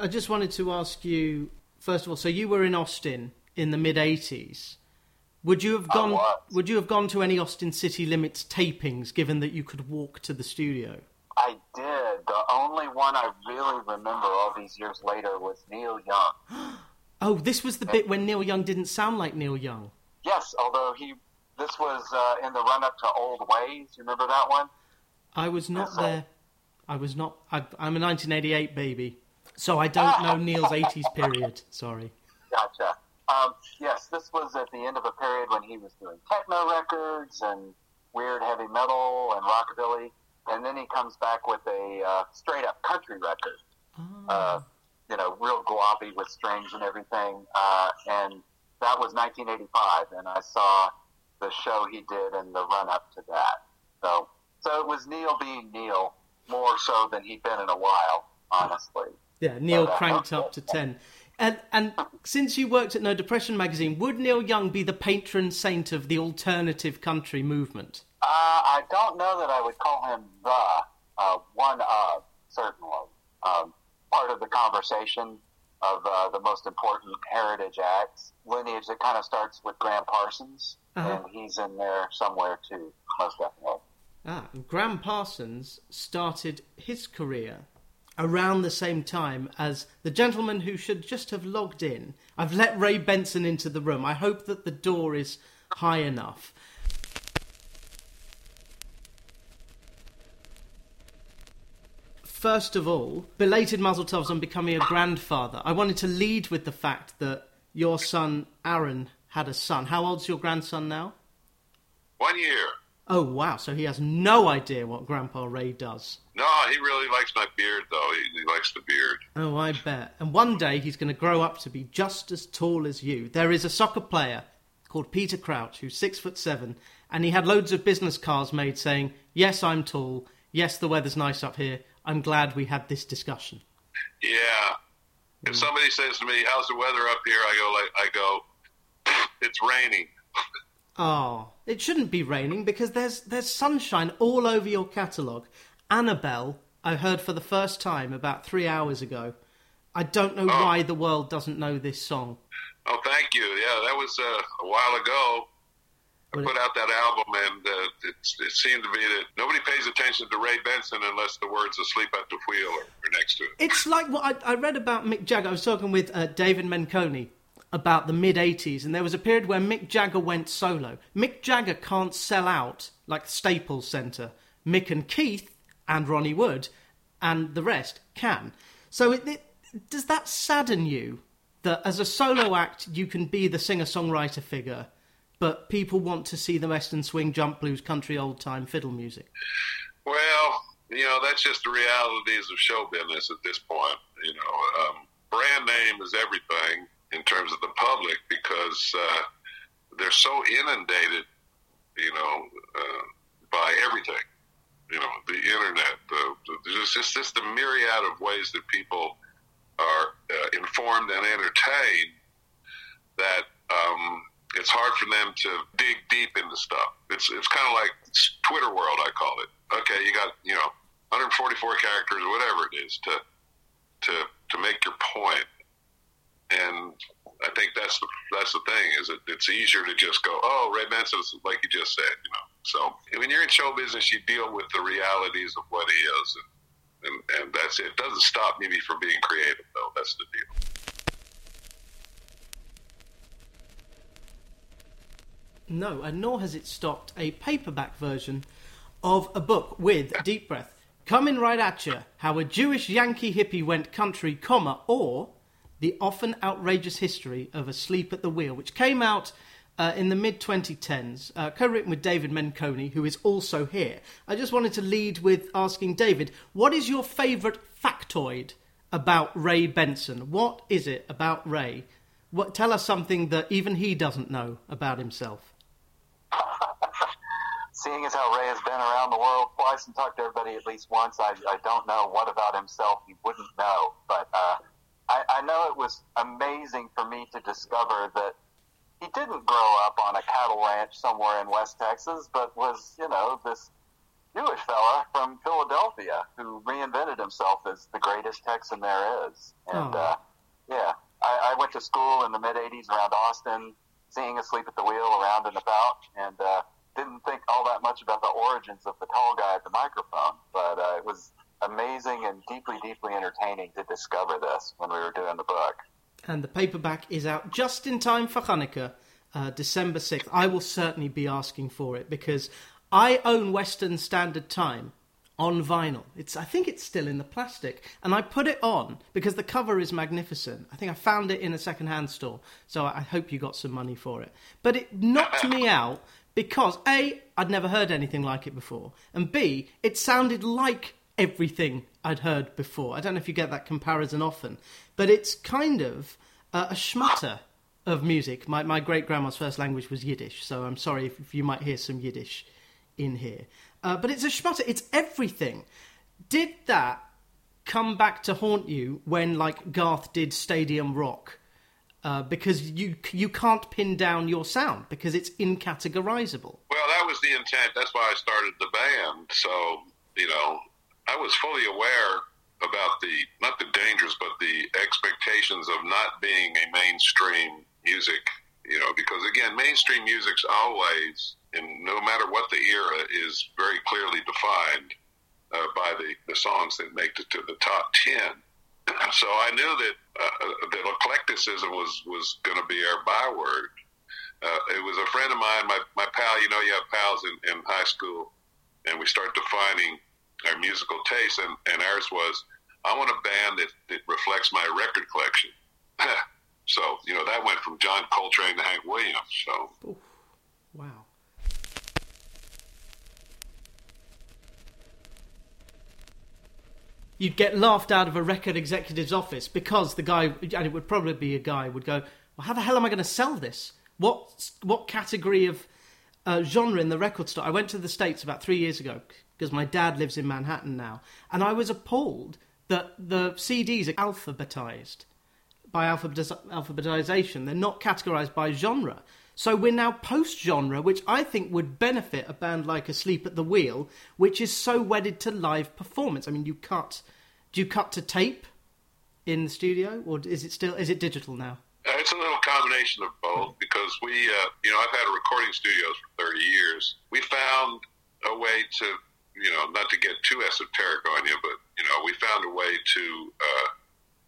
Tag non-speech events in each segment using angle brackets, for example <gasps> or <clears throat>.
I just wanted to ask you first of all. So you were in Austin in the mid '80s. Would you have gone? Would you have gone to any Austin City Limits tapings, given that you could walk to the studio? I did. The only one I really remember all these years later was Neil Young. <gasps> oh, this was the bit when Neil Young didn't sound like Neil Young. Yes, although he. This was uh, in the run up to Old Ways. You remember that one? I was not there. I was not. I, I'm a 1988 baby, so I don't know <laughs> Neil's 80s period. Sorry. Gotcha. Um, yes, this was at the end of a period when he was doing techno records and weird heavy metal and rockabilly, and then he comes back with a uh, straight up country record. Oh. Uh, you know, real gloppy with strings and everything. Uh, and that was 1985, and I saw the show he did and the run up to that. So, so it was Neil being Neil more so than he'd been in a while, honestly. Yeah, Neil cranked up to 10. And and since you worked at No Depression magazine, would Neil Young be the patron saint of the alternative country movement? Uh, I don't know that I would call him the uh, one of certainly um, part of the conversation of uh, the most important heritage acts lineage that kind of starts with Gram Parsons, uh-huh. and he's in there somewhere too, most definitely. Ah, Gram Parsons started his career around the same time as the gentleman who should just have logged in. I've let Ray Benson into the room. I hope that the door is high enough. First of all, belated Mazel Tovs on becoming a grandfather. I wanted to lead with the fact that your son Aaron had a son. How old's your grandson now? One year. Oh wow! So he has no idea what Grandpa Ray does. No, he really likes my beard, though. He, he likes the beard. Oh, I bet. And one day he's going to grow up to be just as tall as you. There is a soccer player called Peter Crouch who's six foot seven, and he had loads of business cards made saying, "Yes, I'm tall. Yes, the weather's nice up here. I'm glad we had this discussion." Yeah. If mm. somebody says to me, "How's the weather up here?" I go like, I go, <laughs> "It's raining." Oh, it shouldn't be raining because there's there's sunshine all over your catalogue. Annabelle, I heard for the first time about three hours ago. I don't know oh. why the world doesn't know this song. Oh, thank you. Yeah, that was uh, a while ago. I put out that album, and uh, it, it, seemed to be that nobody pays attention to Ray Benson unless the words "asleep at the wheel" are, are next to it. It's like what I, I, read about Mick Jagger. I was talking with uh, David Menconi about the mid 80s, and there was a period where Mick Jagger went solo. Mick Jagger can't sell out like Staples Center. Mick and Keith and Ronnie Wood and the rest can. So it, it, does that sadden you that as a solo act you can be the singer songwriter figure, but people want to see the Western swing, jump blues, country, old time fiddle music? Well, you know that's just the realities of show business at this point. You know, um, brand name is everything in terms of the public because uh, they're so inundated, you know, uh, by everything. You know, the internet, the, the, just, just, just the myriad of ways that people are uh, informed and entertained that um, it's hard for them to dig deep into stuff. It's it's kind of like Twitter world, I call it. Okay, you got you know 144 characters whatever it is to to to make your point and I think that's the that's the thing is that it's easier to just go, oh, Ray Benson, like you just said, you know. So when you're in show business, you deal with the realities of what he is, and, and, and that's it. it. Doesn't stop me from being creative, though. That's the deal. No, and nor has it stopped a paperback version of a book with Deep Breath. Coming right at you, how a Jewish Yankee hippie went country, comma, or the Often Outrageous History of Asleep at the Wheel, which came out uh, in the mid 2010s, uh, co written with David Menconi, who is also here. I just wanted to lead with asking David, what is your favourite factoid about Ray Benson? What is it about Ray? What, tell us something that even he doesn't know about himself. <laughs> Seeing as how Ray has been around the world twice and talked to everybody at least once, I, I don't know what about himself he wouldn't know. But uh, I, I know it was amazing for me to discover that he didn't grow up on a cattle ranch somewhere in West Texas, but was, you know, this Jewish fella from Philadelphia who reinvented himself as the greatest Texan there is. And Oh. uh, yeah, I, I went to school in the mid '80s around Austin, seeing Asleep at the Wheel around and about, and uh, didn't think all that much about the origins of the tall guy at the microphone. But uh, it was amazing and deeply, deeply entertaining to discover this when we were doing the book. and the paperback is out just in time for Hanukkah, uh, December 6th. I will certainly be asking for it because I own Western Standard Time on vinyl. It's I think it's still in the plastic and I put it on because the cover is magnificent. I think I found it in a second-hand store, so I hope you got some money for it. But it knocked me out because A, I'd never heard anything like it before, and B, it sounded like everything I'd heard before. I don't know if you get that comparison often, but it's kind of uh, a schmutter of music. My, my great grandma's first language was Yiddish, so I'm sorry if, if you might hear some Yiddish in here. Uh, but it's a schmutter, it's everything. Did that come back to haunt you when, like, Garth did Stadium Rock? Uh, because you you can't pin down your sound because it's incategorizable. Well, that was the intent. That's why I started the band. So, you know, I was fully aware about the not the dangers, but the expectations of not being a mainstream music. You know, because again, mainstream music's always, and no matter what the era, is very clearly defined uh, by the, the songs that make it to the top ten. <clears throat> So I knew that uh, that eclecticism was was going to be our byword. Uh, it was a friend of mine, my, my pal. You know, you have pals in, in high school, and we start defining our musical taste, and, and ours was, I want a band that, that reflects my record collection. <laughs> so, you know, that went from John Coltrane to Hank Williams. So, Wow. You'd get laughed out of a record executive's office because the guy, and it would probably be a guy, would go, "Well, how the hell am I going to sell this? What what category of uh, genre in the record store?" I went to the states about three years ago because my dad lives in Manhattan now, and I was appalled that the CDs are alphabetized by alphabetiz- alphabetization. They're not categorized by genre. So we're now post genre, which I think would benefit a band like Asleep at the Wheel, which is so wedded to live performance. I mean, you cut, do you cut to tape in the studio, or is it still is it digital now? uh, it's a little combination of both because we, uh, you know, I've had recording studios for 30 years. We found a way to, you know, not to get too esoteric on you, but, you know, we found a way to uh,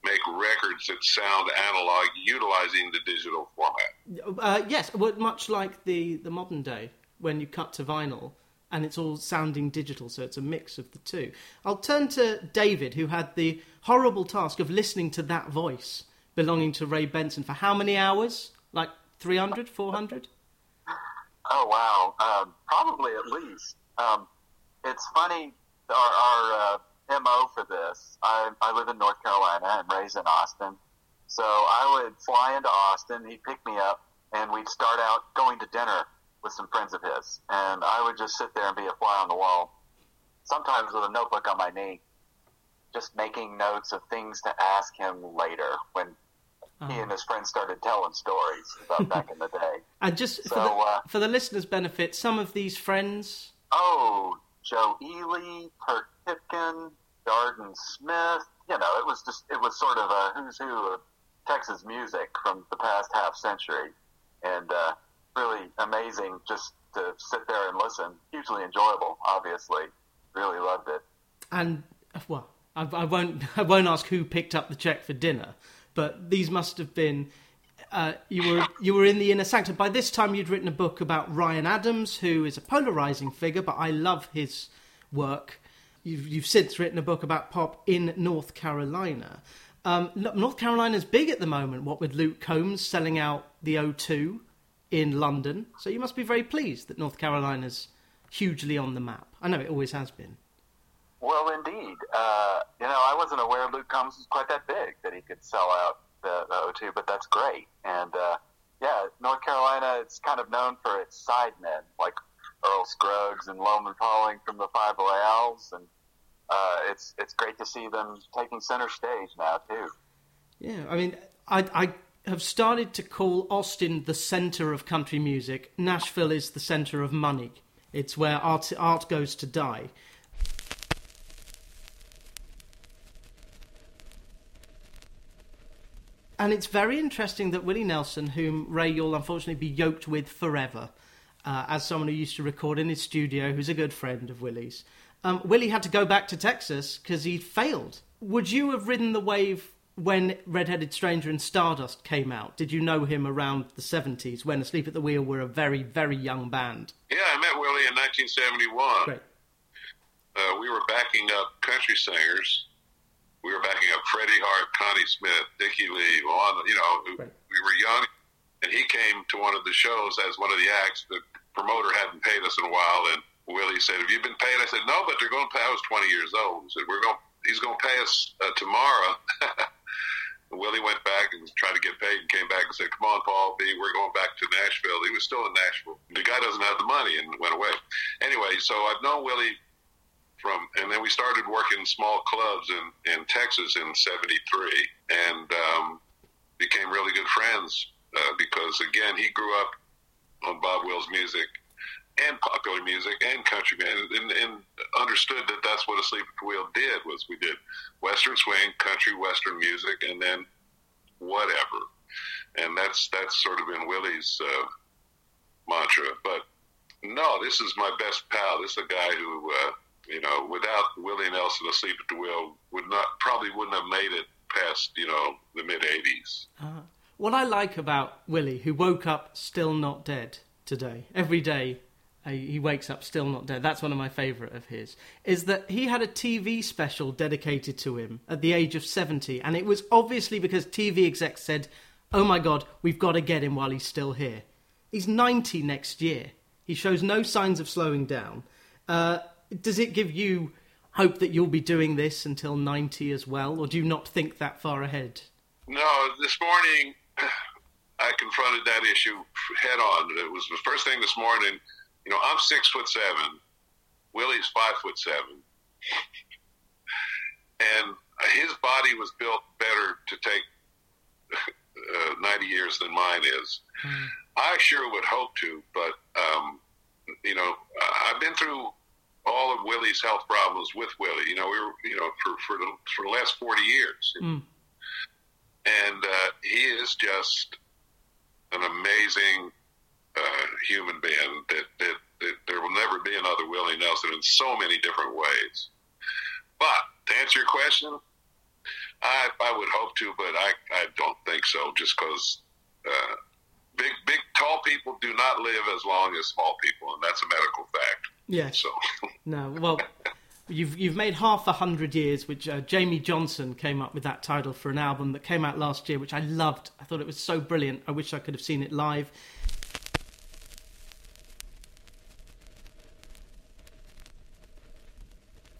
make records that sound analog utilizing the digital format. Uh, yes, well, much like the the modern day when you cut to vinyl and it's all sounding digital, so it's a mix of the two. I'll turn to David, who had the horrible task of listening to that voice belonging to Ray Benson for how many hours? Like 300, 400? Oh wow, um, probably at least. Um, it's funny. Our, our uh, mo for this. I, I live in North Carolina and raised in Austin, so I would fly into Austin. He'd pick me up, and we'd start out going to dinner with some friends of his, and I would just sit there and be a fly on the wall. Sometimes with a notebook on my knee, just making notes of things to ask him later when he and his friends started telling stories about back in the day. <laughs> And just for, the, uh, for the listeners' benefit, some of these friends. Oh, Joe Ely, Kurt Hipkin, Darden Smith. You know, it was just it was sort of a who's who of Texas music from the past half century, and uh, really amazing just to sit there and listen. Hugely enjoyable, obviously. Really loved it. and well, I, I won't <laughs> I won't ask who picked up the check for dinner, but these must have been. Uh, you were you were in the inner sanctum. By this time, you'd written a book about Ryan Adams, who is a polarizing figure, but I love his work. You've, you've since written a book about pop in North Carolina. Um, North Carolina's big at the moment. What with Luke Combs selling out the O2 in London, so you must be very pleased that North Carolina's hugely on the map. I know it always has been. Well, indeed. Uh, you know, I wasn't aware Luke Combs was quite that big that he could sell out the, the O2, but that's great. And uh, yeah, North Carolina, it's kind of known for its sidemen like Earl Scruggs and Lowman Pauling from the Five Royales, and uh, it's it's great to see them taking center stage now too. Yeah, I mean, I, I have started to call Austin the center of country music. Nashville is the center of money. It's where art art goes to die. And it's very interesting that Willie Nelson, whom Ray, you'll unfortunately be yoked with forever, uh, as someone who used to record in his studio, who's a good friend of Willie's, um, Willie had to go back to Texas because he failed. Would you have ridden the wave when Redheaded Stranger and Stardust came out? Did you know him around the 70s when Asleep at the Wheel were a very, very young band? Yeah, I met Willie in 1971. Great. Uh, we were backing up country singers we were backing up Freddie Hart, Connie Smith, Dickie Lee, on, you know, right. we were young. And he came to one of the shows as one of the acts. The promoter hadn't paid us in a while, and Willie said, "Have you been paid?" I said, "No, but they're going to pay." I was 20 years old. He said, "We're going. He's going to pay us uh, tomorrow." <laughs> Willie went back and tried to get paid and came back and said, Come on, Paul B, we're going back to Nashville. He was still in Nashville. The guy doesn't have the money and went away. Anyway, so I've known Willie from, and then we started working small clubs in, in Texas in 73 and um, became really good friends uh, because, again, he grew up on Bob Wills music and popular music and country and, and, and understood that that's what Asleep at the Wheel did was we did Western swing, country, Western music, and then whatever. And that's that's sort of been Willie's uh, mantra. But no, this is my best pal. This is a guy who uh, you know, without Willie Nelson asleep at the wheel, would not probably wouldn't have made it past you know the mid '80s. Uh, what I like about Willie, who woke up still not dead today, every day uh, he wakes up still not dead. That's one of my favourite of his. Is that he had a TV special dedicated to him at the age of 70, and it was obviously because TV execs said, "Oh my God, we've got to get him while he's still here." He's 90 next year. He shows no signs of slowing down. Uh, does it give you hope that you'll be doing this until 90 as well, or do you not think that far ahead? No, this morning <clears throat> I confronted that issue head on. It was the first thing this morning. You know, I'm six foot seven. Willie's five foot seven. and his body was built better to take <laughs> uh, 90 years than mine is. Mm. I sure would hope to, but, um, you know, I've been through all of Willie's health problems with Willie. You know, we were, you know, for for the, for the last forty years, mm. and uh, he is just an amazing uh, human being. That, that, that there will never be another Willie Nelson in so many different ways. But to answer your question, I I would hope to, but I I don't think so. Just because. Uh, big, big, tall people do not live as long as small people, and that's a medical fact. Yeah. So. no, well, you've you've made half a hundred years, which uh, Jamey Johnson came up with that title for an album that came out last year, which I loved. I thought it was so brilliant. I wish I could have seen it live.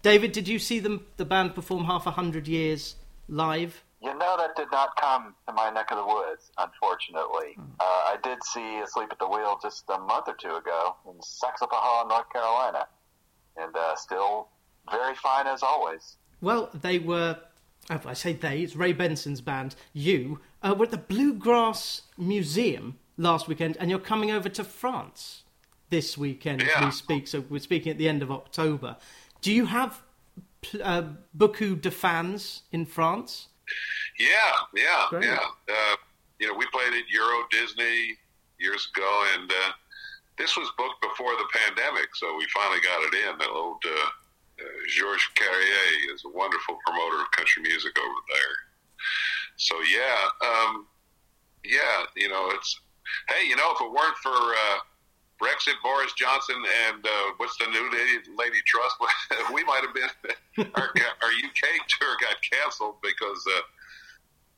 David, did you see them the band perform half a hundred years live? You know that did not come to my neck of the woods, unfortunately. Mm. Uh, I did see Asleep at the Wheel just a month or two ago in Saxapahaw, North Carolina, and uh, still very fine as always. Well, they were. I say they. It's Ray Benson's band. You uh, were at the Bluegrass Museum last weekend, and you're coming over to France this weekend yeah. as we speak. So we're speaking at the end of October. Do you have uh, beaucoup de fans in France? Yeah, yeah, Great. yeah. Uh, you know, we played at Euro Disney years ago, and uh, this was booked before the pandemic, so we finally got it in. The old uh, uh, Georges Carrier is a wonderful promoter of country music over there. So yeah, um, yeah, you know, it's hey, you know, if it weren't for uh, Brexit, Boris Johnson, and uh, what's the new lady, lady Truss, <laughs> we might have been our, our UK tour got canceled because. Uh,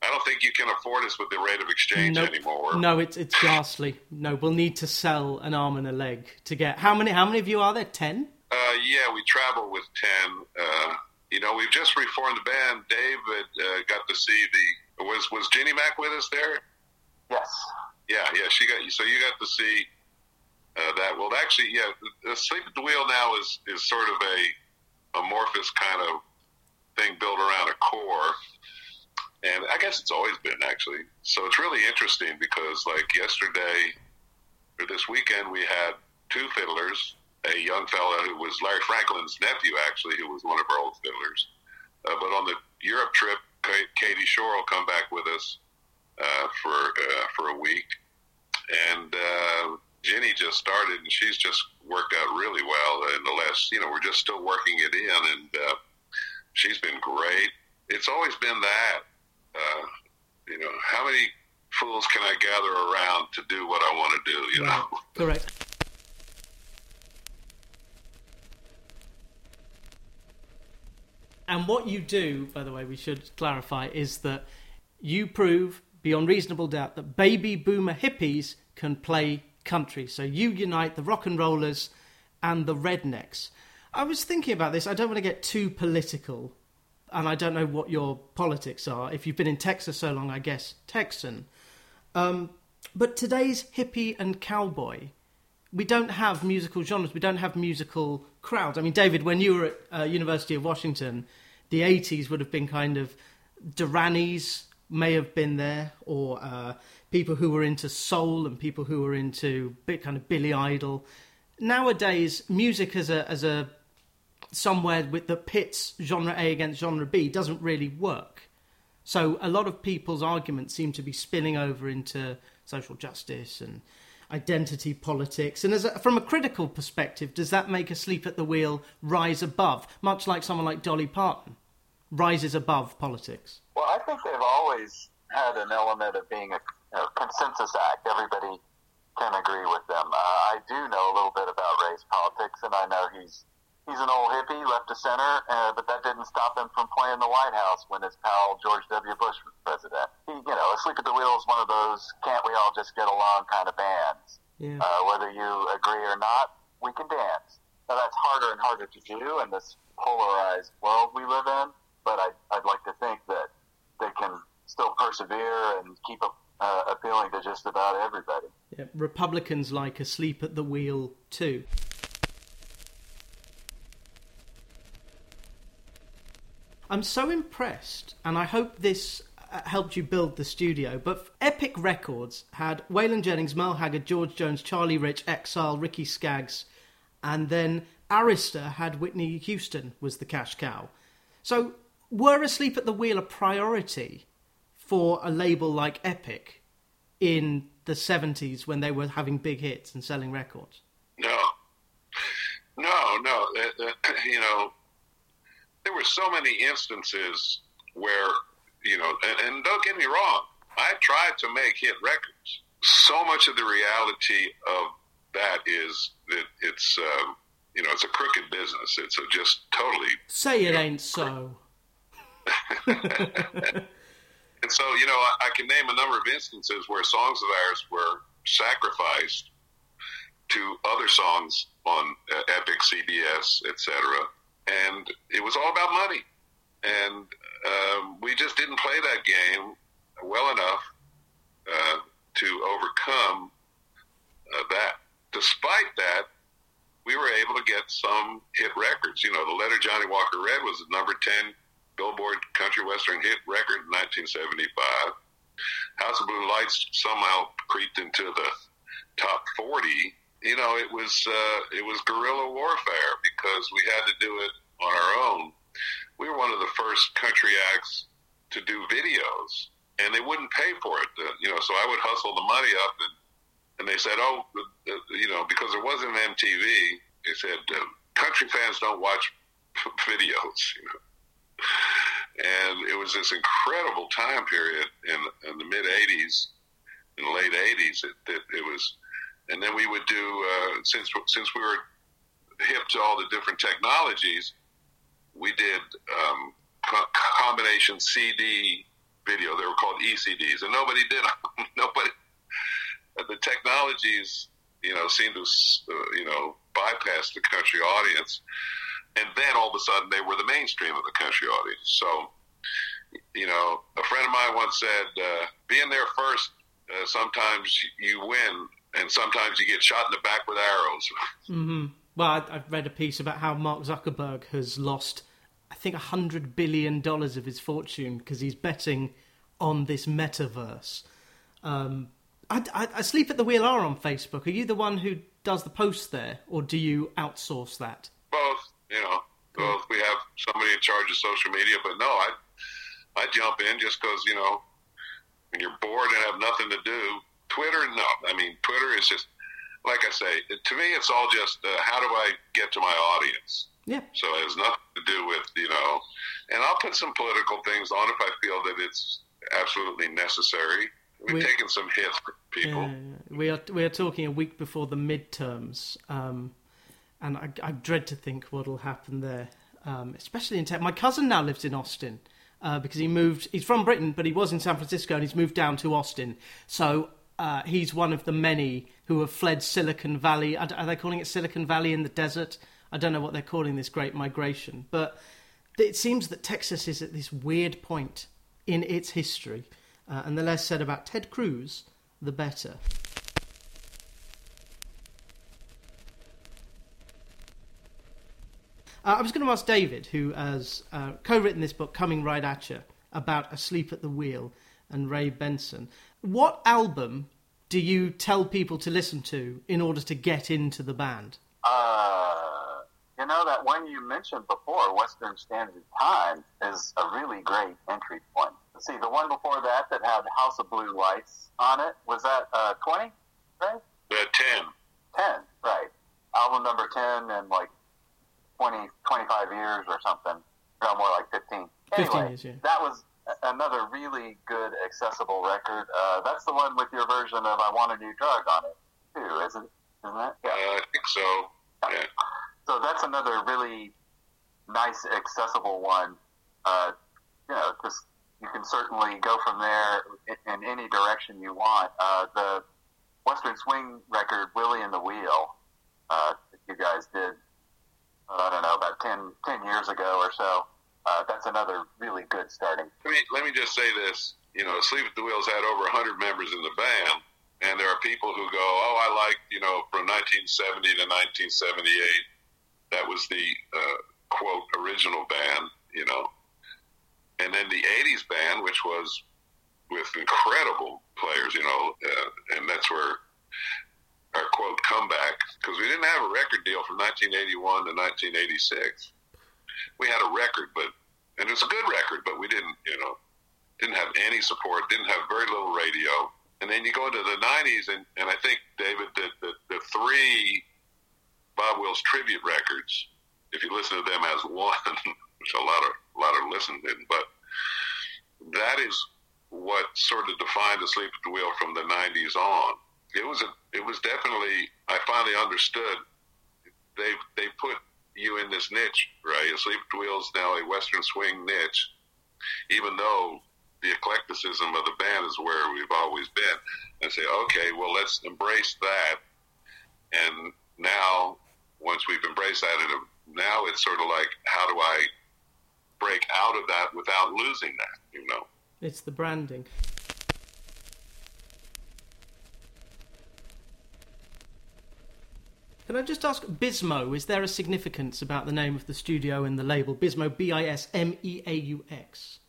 I don't think you can afford us with the rate of exchange nope. anymore. No, it's it's ghastly. No, we'll need to sell an arm and a leg to get. How many? How many of you are there? Ten. Uh, yeah, we travel with ten. Uh, you know, we've just reformed the band. David uh, got to see the. Was was Jenny Mac with us there? Yes. Yeah, yeah. She got. So you got to see uh, that. Well, actually, yeah. The Sleep at the Wheel now is is sort of a amorphous kind of thing built around a core and I guess it's always been actually. So it's really interesting because like yesterday or this weekend we had two fiddlers a young fellow who was Larry Franklin's nephew, actually, who was one of our old fiddlers. Uh, but on the Europe trip, Katie Shore will come back with us uh, for uh, for a week, and uh, Jenny just started, and she's just worked out really well. In the last, you know, we're just still working it in, and uh, she's been great. It's always been that, uh, you know, how many fools can I gather around to do what I want to do? You right. know, <laughs> correct. And what you do, by the way, we should clarify, is that you prove beyond reasonable doubt that baby boomer hippies can play country. So you unite the rock and rollers and the rednecks. I was thinking about this. I don't want to get too political, and I don't know what your politics are. If you've been in Texas so long, I guess Texan. Um, but today's hippie and cowboy, we don't have musical genres. We don't have musical crowds. I mean, David, when you were at uh, University of Washington, the 80s would have been kind of Duranies may have been there, or uh, people who were into soul and people who were into kind of Billy Idol. Nowadays, music as a as a somewhere with the pits genre A against genre B doesn't really work. So a lot of people's arguments seem to be spilling over into social justice and identity politics. And as a, from a critical perspective, does that make Asleep at the Wheel rise above, much like someone like Dolly Parton rises above politics? Well, I think they've always had an element of being a you know, consensus act. Everybody can agree with them. Uh, I do know a little bit about Ray's politics, and I know he's he's an old hippie, left to center, uh, but that didn't stop him from playing the White House when his pal George W. Bush was president. He, you know, Asleep at the Wheel is one of those can't we all just get along kind of bands. Yeah. Uh, whether you agree or not, we can dance. Now that's harder and harder to do in this polarized world we live in, but I, I'd like to think that they can still persevere and keep a, uh, appealing to just about everybody. Yeah, Republicans like asleep at the wheel too. I'm so impressed, and I hope this uh, helped you build the studio. But Epic Records had Waylon Jennings, Merle Haggard, George Jones, Charlie Rich, Exile, Ricky Skaggs, and then Arista had Whitney Houston was the cash cow. So were Asleep at the Wheel a priority for a label like Epic in the 70s when they were having big hits and selling records? No. No, no. Uh, uh, <laughs> you know, there were so many instances where you know, and, and don't get me wrong, I tried to make hit records. So much of the reality of that is that it's um, you know it's a crooked business. It's a just totally say it know, ain't so. <laughs> <laughs> and so you know I, I, can name a number of instances where songs of ours were sacrificed to other songs on uh, Epic, CBS, etc and it was all about money. And um, we just didn't play that game well enough uh, to overcome uh, that. Despite that, we were able to get some hit records. You know, the letter Johnny Walker read was the number 10 Billboard Country Western hit record in 1975. House of Blue Lights somehow creeped into the top 40 you know, it was uh, it was guerrilla warfare because we had to do it on our own. We were one of the first country acts to do videos, and they wouldn't pay for it. Uh, you know, so I would hustle the money up, and and they said, oh, uh, you know, because there wasn't MTV, they said uh, country fans don't watch <laughs> videos. You know. And it was this incredible time period in, in the mid '80s, in the late '80s. It, it, was and then we would do uh, since since we were hip to all the different technologies, we did um, co- combination CD video. They were called ECDs, and nobody did <laughs> nobody. The technologies, you know, seemed to uh, you know bypass the country audience, and then all of a sudden they were the mainstream of the country audience. So, you know, a friend of mine once said, uh, "Being there first, uh, sometimes you win." and sometimes you get shot in the back with arrows. <laughs> Mm-hmm. Well, I, have read a piece about how Mark Zuckerberg has lost, I think, hundred billion dollars of his fortune because he's betting on this metaverse. Um, I, I, I, sleep at the wheel are on Facebook. Are you the one who does the post there, or do you outsource that? You know. We have somebody in charge of social media, but no, I I jump in just because you know when you're bored and have nothing to do. Twitter, no. I mean, Twitter is just like I say. To me, it's all just uh, how do I get to my audience. Yeah. So it has nothing to do with you know, and I'll put some political things on if I feel that it's absolutely necessary. We've We- taken some hits from people. Yeah, we are we are talking a week before the midterms, um, and I, I dread to think what'll happen there, um, especially in tech. My cousin now lives in Austin uh, because he moved. He's from Britain, but he was in San Francisco, and he's moved down to Austin. So uh, he's one of the many who have fled Silicon Valley. Are they calling it Silicon Valley in the desert? I don't know what they're calling this great migration, but it seems that Texas is at this weird point in its history, uh, and the less said about Ted Cruz, the better. Uh, I was going to ask David, who has uh, co-written this book, "Coming Right at You," about asleep at the wheel and Ray Benson. What album do you tell people to listen to in order to get into the band? Uh, you know that one you mentioned before, Western Standard Time, is a really great entry point. Let's see, the one before that that had House of Blue Lights on it was that uh, twenty, right? Uh, Ten. Ten, right? Album number ten and like 20, 25 years or something. No, more like fifteen. 15 years, yeah. that was another really good accessible record. Uh, that's the one with your version of "I Want a New Drug" on it too, isn't isn't it? Uh, I think so. Yeah. So that's another really nice, accessible one. Uh, you know, just you can certainly go from there in, in any direction you want. Uh, the Western Swing record, Willie and the Wheel, uh, that you guys did, I don't know, about 10, 10 years ago or so. Uh, that's another really good starting. Let me let me just say this. You know, Sleep at the Wheels had over 100 members in the band, and there are people who go, "Oh, I like you know from 1970 to 1978." That was the uh, quote original band, you know, and then the 80s band, which was with incredible players, you know, uh, and that's where our quote comeback because we didn't have a record deal from 1981 to 1986 we had a record, but and it was a good record, but we didn't, you know, didn't have any support, didn't have very little radio. And then you go into the '90s, and, and I think David did the, the three Bob Wills tribute records. If you listen to them as one, <laughs> which a lot of a lot of listened in, but that is what sort of defined the Sleep at the Wheel from the '90s on. It was a, it was definitely. I finally understood. They they put you in this niche, right? Sleep at the Wheels now a Western swing niche, even though the eclecticism of the band is where we've always been. And say, okay, well, let's embrace that. And now, once we've embraced that, now it's sort of like, how do I break out of that without losing that? You know? It's the branding. Can I just ask, Bismeaux, is there a significance about the name of the studio and the label? Bismeaux, B I S M E A U X.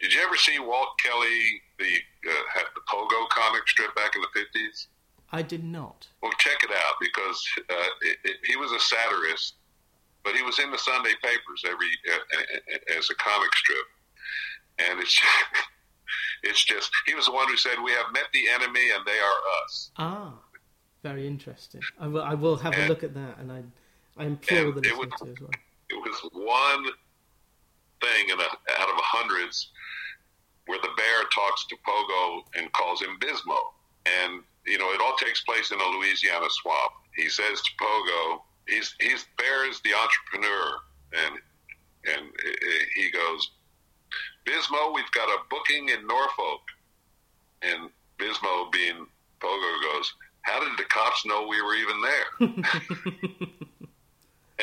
Did you ever see Walt Kelly, the uh, the Pogo comic strip back in the fifties? I did not. Well, check it out because uh, it, it, he was a satirist, but he was in the Sunday papers every uh, as a comic strip, and it's <laughs> it's just he was the one who said, "We have met the enemy, and they are us." Ah, very interesting. I will, I will have a look at that, and I, I implore and the was- to as well. It was one thing in a, out of hundreds where the bear talks to Pogo and calls him Bismo, and you know it all takes place in a Louisiana swamp. He says to Pogo, "He's he's bear is the entrepreneur," and and he goes, "Bismo, we've got a booking in Norfolk," and Bismo, being Pogo, goes, "How did the cops know we were even there?" <laughs>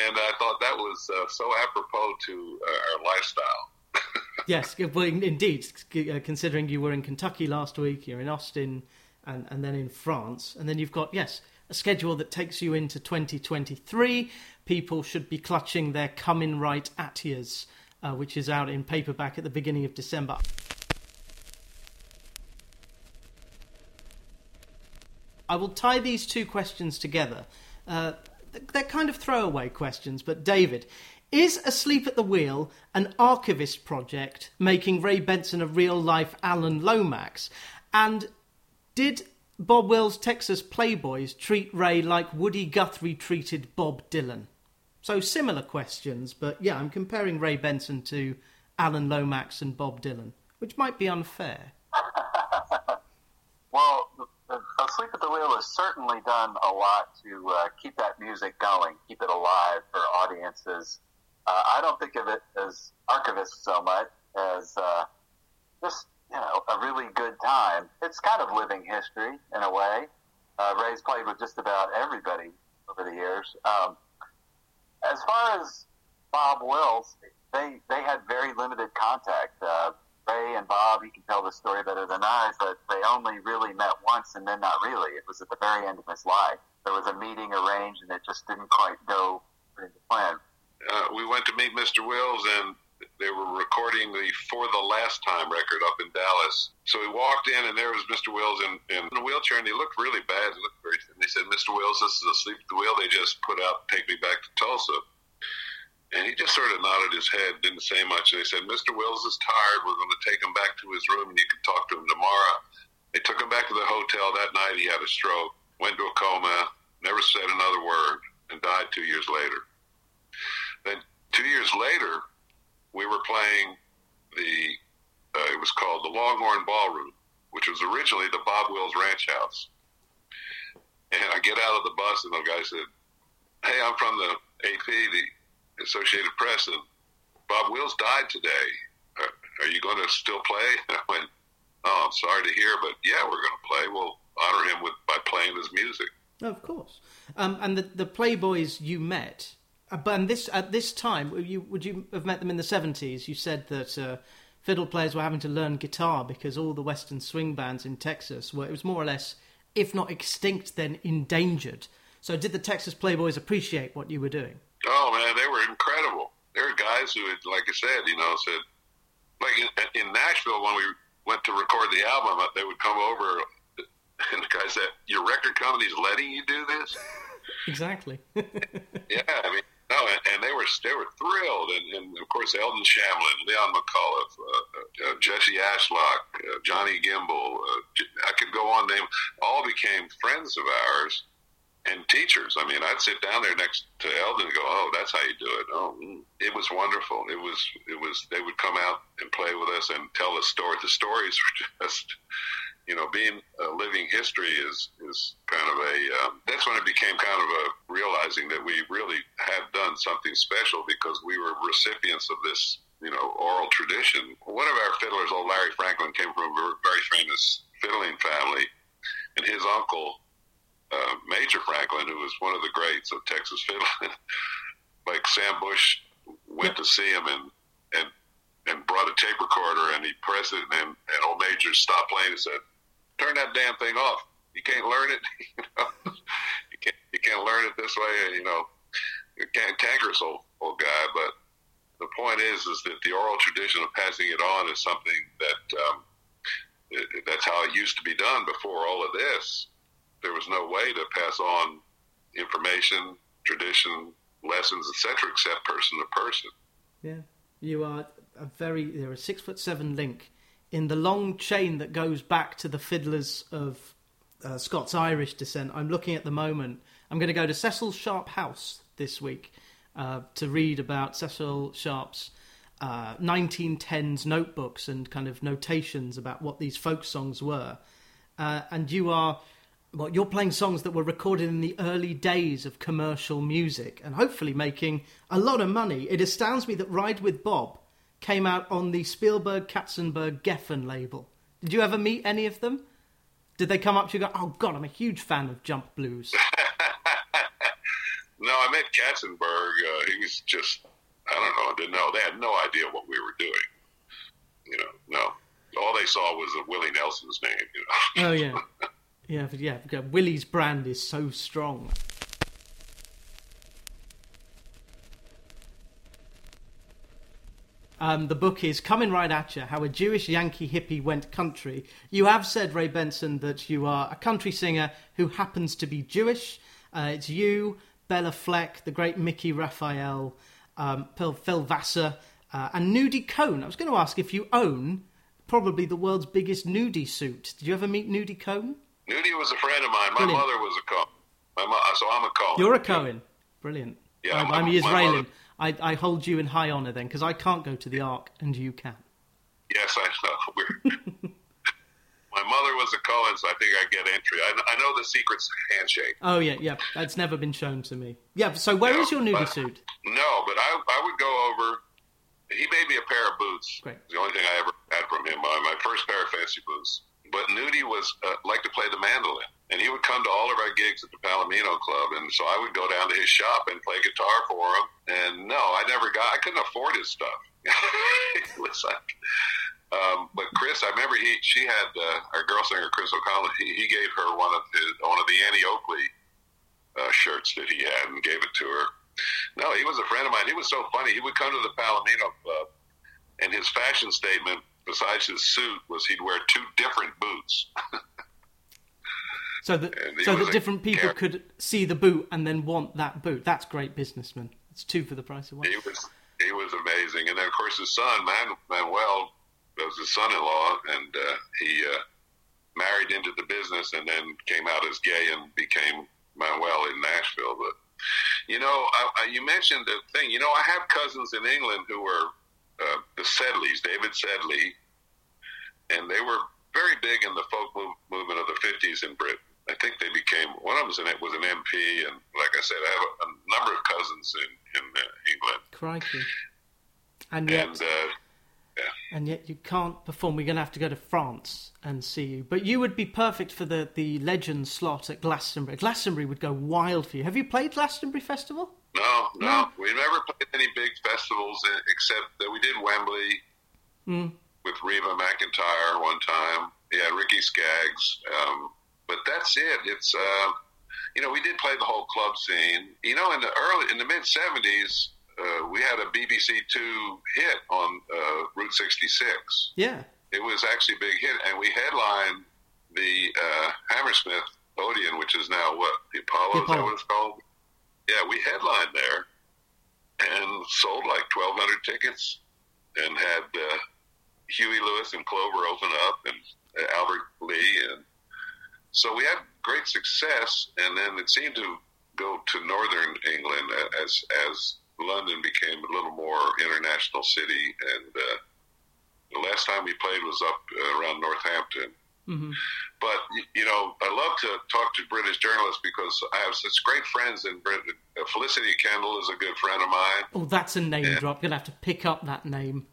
and I thought that was uh, so apropos to uh, our lifestyle. <laughs> Yes, well, indeed. uh, Considering you were in Kentucky last week, you're in Austin, and, and then in France, and then you've got yes a schedule that takes you into 2023. People should be clutching their "Coming Right at Yous," uh, which is out in paperback at the beginning of December. I will tie these two questions together Uh, they're kind of throwaway questions, but David, is Asleep at the Wheel an archivist project making Ray Benson a real life Alan Lomax? And did Bob Wills' Texas Playboys treat Ray like Woody Guthrie treated Bob Dylan? So similar questions, but yeah, I'm comparing Ray Benson to Alan Lomax and Bob Dylan, which might be unfair. well, Asleep at the Wheel has certainly done a lot to uh, keep that music going, keep it alive for audiences. Uh, I don't think of it as archivist so much as uh, just you know a really good time. It's kind of living history in a way. Uh, Ray's played with just about everybody over the years. Um, as far as Bob Wills, they they had very limited contact. Ray and Bob, you can tell the story better than I, but they only really met once and then not really. It was at the very end of his life. There was a meeting arranged and it just didn't quite go according to plan. Uh, we went to meet Mr. Wills and they were recording the For the Last Time record up in Dallas. So we walked in and there was Mr. Wills in, in a wheelchair and he looked really bad. He looked very, and they said, Mr. Wills, this is Asleep at the Wheel. They just put out Take Me Back to Tulsa. And he just sort of nodded his head, didn't say much. They said, Mr. Wills is tired. We're going to take him back to his room and you can talk to him tomorrow. They took him back to the hotel that night. He had a stroke, went to a coma, never said another word, and died two years later. Then two years later, we were playing the, uh, it was called the Longhorn Ballroom, which was originally the Bob Wills Ranch House. And I get out of the bus and the guy said, Hey, I'm from the AP, the Associated Press, and Bob Wills died today. Are, are you going to still play? <laughs> I went, Oh, I'm sorry to hear, but yeah, we're going to play. We'll honor him with by playing his music. Of course. Um, and the, the Playboys you met, uh, but this at this time, you would you have met them in the seventies? You said that uh, fiddle players were having to learn guitar because all the Western swing bands in Texas were it was more or less, if not extinct, then endangered. So did the Texas Playboys appreciate what you were doing? Oh man, they were incredible. There were guys who, had, like I said, you know, said like in, in Nashville when we went to record the album, they would come over <laughs> and the guy said, "Your record company's letting you do this." exactly. <laughs> yeah, I mean, no, and, and, they were they were thrilled, and, and of course Eldon Shamblin, Leon McAuliffe, uh, uh, Jesse Ashlock, uh, Johnny Gimble, uh, I could go on. Name all became friends of ours and teachers. I mean, I'd sit down there next to Eldon and go, "Oh, that's how you do it." Oh, mm. it was wonderful. It was it was. They would come out and play with us and tell us stories. The stories <laughs> were just you know, being a living history is is kind of a. Um, that's when it became kind of a realizing that we really had done something special because we were recipients of this, you know, oral tradition. One of our fiddlers, old Larry Franklin, came from a very famous fiddling family, and his uncle, uh, Major Franklin, who was one of the greats of Texas fiddling, <laughs> like Sam Bush, went to see him and and and brought a tape recorder and he pressed it and, and old Major stopped playing and said, turn that damn thing off. You can't learn it. <laughs> You, know? <laughs> you can't you can't learn it this way. You know, you can't cankerous old old guy. But the point is, is that the oral tradition of passing it on is something that um, it, that's how it used to be done before all of this. There was no way to pass on information, tradition, lessons, etc., except person to person. Yeah, you are a very. You're a six foot seven link in the long chain that goes back to the fiddlers of uh, Scots Irish descent. I'm looking at the moment. I'm going to go to Cecil Sharp House this week uh, to read about Cecil Sharp's uh, 1910s notebooks and kind of notations about what these folk songs were. Uh, and you are, well, you're playing songs that were recorded in the early days of commercial music and hopefully making a lot of money. It astounds me that Ride with Bob came out on the Spielberg Katzenberg Geffen label. Did you ever meet any of them? Did they come up to you and go, oh, God, I'm a huge fan of Jump Blues? <laughs> no, I met Katzenberg. Uh, he was just, I don't know, didn't know. They had no idea what we were doing. You know, no. All they saw was Willie Nelson's name. You know? oh, yeah. <laughs> Yeah, yeah. Willie's brand is so strong. Um, the book is Coming Right At You How a Jewish Yankee Hippie Went Country. You have said, Ray Benson, that you are a country singer who happens to be Jewish. Uh, it's you, Béla Fleck, the great Mickey Raphael, um, Phil, Vassar, uh, and Nudie Cohn. I was going to ask if you own probably the world's biggest nudie suit. Did you ever meet Nudie Cohn? Nudie was a friend of mine. My Brilliant. mother was a Cohen. My mo- uh, so I'm a Cohen. You're a Cohen. Brilliant. Yeah, I'm, I'm Israeli. I, I hold you in high honour then, because I can't go to the Ark and you can. Yes, I know. <laughs> We're, <laughs> my mother was a Cohen, so I think I get entry. I, I know the secret's handshake. Oh yeah, yeah. That's never been shown to me. Yeah. So where No, is your nudie but- suit? No, but I, I would go over. He made me a pair of boots. Great. The only thing I ever had from him. My, my first pair of fancy boots. But Nudie was uh, like to play the mandolin, and he would come to all of our gigs at the Palomino Club, and so I would go down to his shop and play guitar for him. And no, I never got. I couldn't afford his stuff. <laughs> was like. Um, but Chris, I remember he she had uh, our girl singer Chris O'Connell. He, he gave her one of his one of the Annie Oakley uh, shirts that he had and gave it to her. No, he was a friend of mine. He was so funny. He would come to the Palomino Club, and his fashion statement, besides his suit, was he'd wear two different. So that so that different people could see the boot and then want that boot. That's great businessman. It's two for the price of one. he was he was amazing. And then of course his son Manuel was his son-in-law, and uh, he uh, married into the business, and then came out as gay and became Manuel in Nashville. But you know, I, I, you mentioned the thing. You know, I have cousins in England who were uh, the Sedleys, David Sedley, and they were very big in the folk move, movement of the '50s in Britain. I think they became one of them was an, was an MP, and like I said, I have a, a number of cousins in in uh, England, Crikey. And yet, and uh, and yet you can't perform. We're going to have to go to France and see you. But you would be perfect for the the legend slot at Glastonbury. Glastonbury would go wild for you. Have you played Glastonbury Festival? no, no, No. we never played any big festivals uh, except that we did Wembley Mm. with Reba McEntire one time. Yeah, Ricky Skaggs. Um, but that's it. It's uh, you know we did play the whole club scene. You know, in the early in the mid '70s, uh, we had a BBC Two hit on uh, Route 66. Yeah. It was actually a big hit, and we headlined the uh, Hammersmith Odeon, which is now what the Apollo. The Is that what it's called? Yeah, we headlined there and sold like 1,200 tickets, and had uh, Huey Lewis and Clover open up, and uh, Albert Lee, and so we had great success. And then it seemed to go to northern England as as London became a little more international city, and uh, the last time we played was up uh, around Northampton. hmm But you know, I love to talk to British journalists because I have such great friends in Britain. Uh, Felicity Kendal is a good friend of mine. Oh, that's a name drop. You're going to have to pick up that name.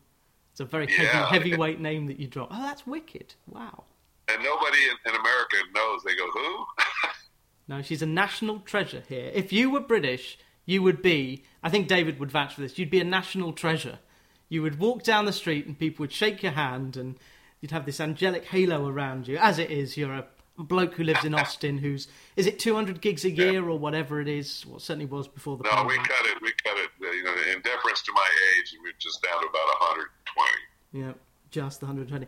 It's a very heavy, Yeah. heavyweight name that you drop. Oh, that's wicked. Wow. And nobody in, in America knows. They go, who? <laughs> No, she's a national treasure here. If you were British, you would be, I think David would vouch for this, you'd be a national treasure. You would walk down the street and people would shake your hand and you'd have this angelic halo around you. As it is, you're a bloke who lives in Austin who's, is it 200 gigs a year or whatever it is? Well, it certainly was before the no, we cut it. We cut it. You know, in deference to my age, we're just down to about 120. Yeah, just the 120.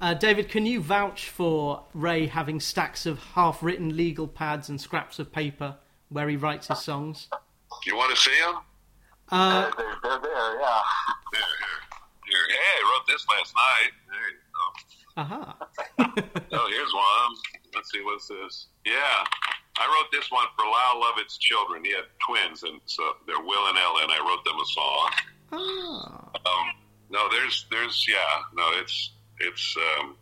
Uh, David, can you vouch for Ray having stacks of half written legal pads and scraps of paper where he writes his songs? You want to see them? Uh, they're, they're there, yeah. Here, here, here. Hey, I wrote this last night. There you go. aha. <laughs> Oh, here's one. Let's see, what's this? Yeah, I wrote this one for Lyle Lovett's children. He had twins, and so they're Will and Ellen. I wrote them a song. ah. Um, no, there's, there's, yeah, no, it's, it's, um,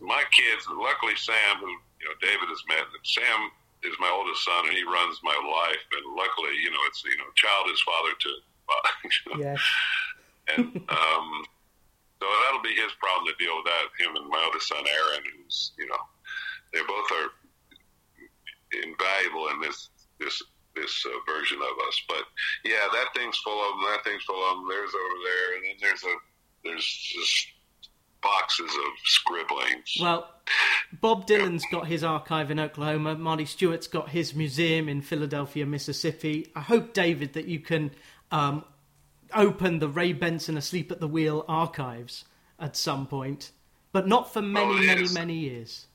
my kids. Luckily, Sam, who you know David has met, Sam is my oldest son, and he runs my life. And luckily, you know, it's you know, child is father to. <laughs> Yes. and um, so that'll be his problem to deal with that. Him and my other son Aaron, who's you know, they both are invaluable in this this this uh, version of us. But yeah, that thing's full of them. That thing's full of them. There's over there, and then there's a there's just boxes of scribblings. Well, Bob Dylan's got his archive in Oklahoma. Marty Stuart's got his museum in Philadelphia, Mississippi. I hope, David, that you can um, open the Ray Benson Asleep at the Wheel archives at some point but not for many, Oh, many, is. many years.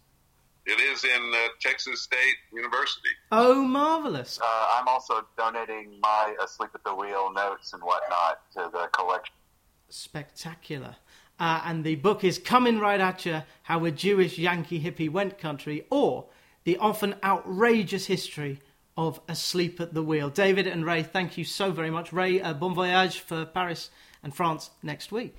It is in uh, Texas State University. Oh, marvelous! Uh, I'm also donating my asleep at the wheel notes and whatnot to the collection. Spectacular. Uh, and the book is Coming Right At You How a Jewish Yankee Hippie Went Country, or The Often Outrageous History of Asleep at the Wheel. David and Ray, thank you so very much. Ray, uh, bon voyage for Paris and France next week.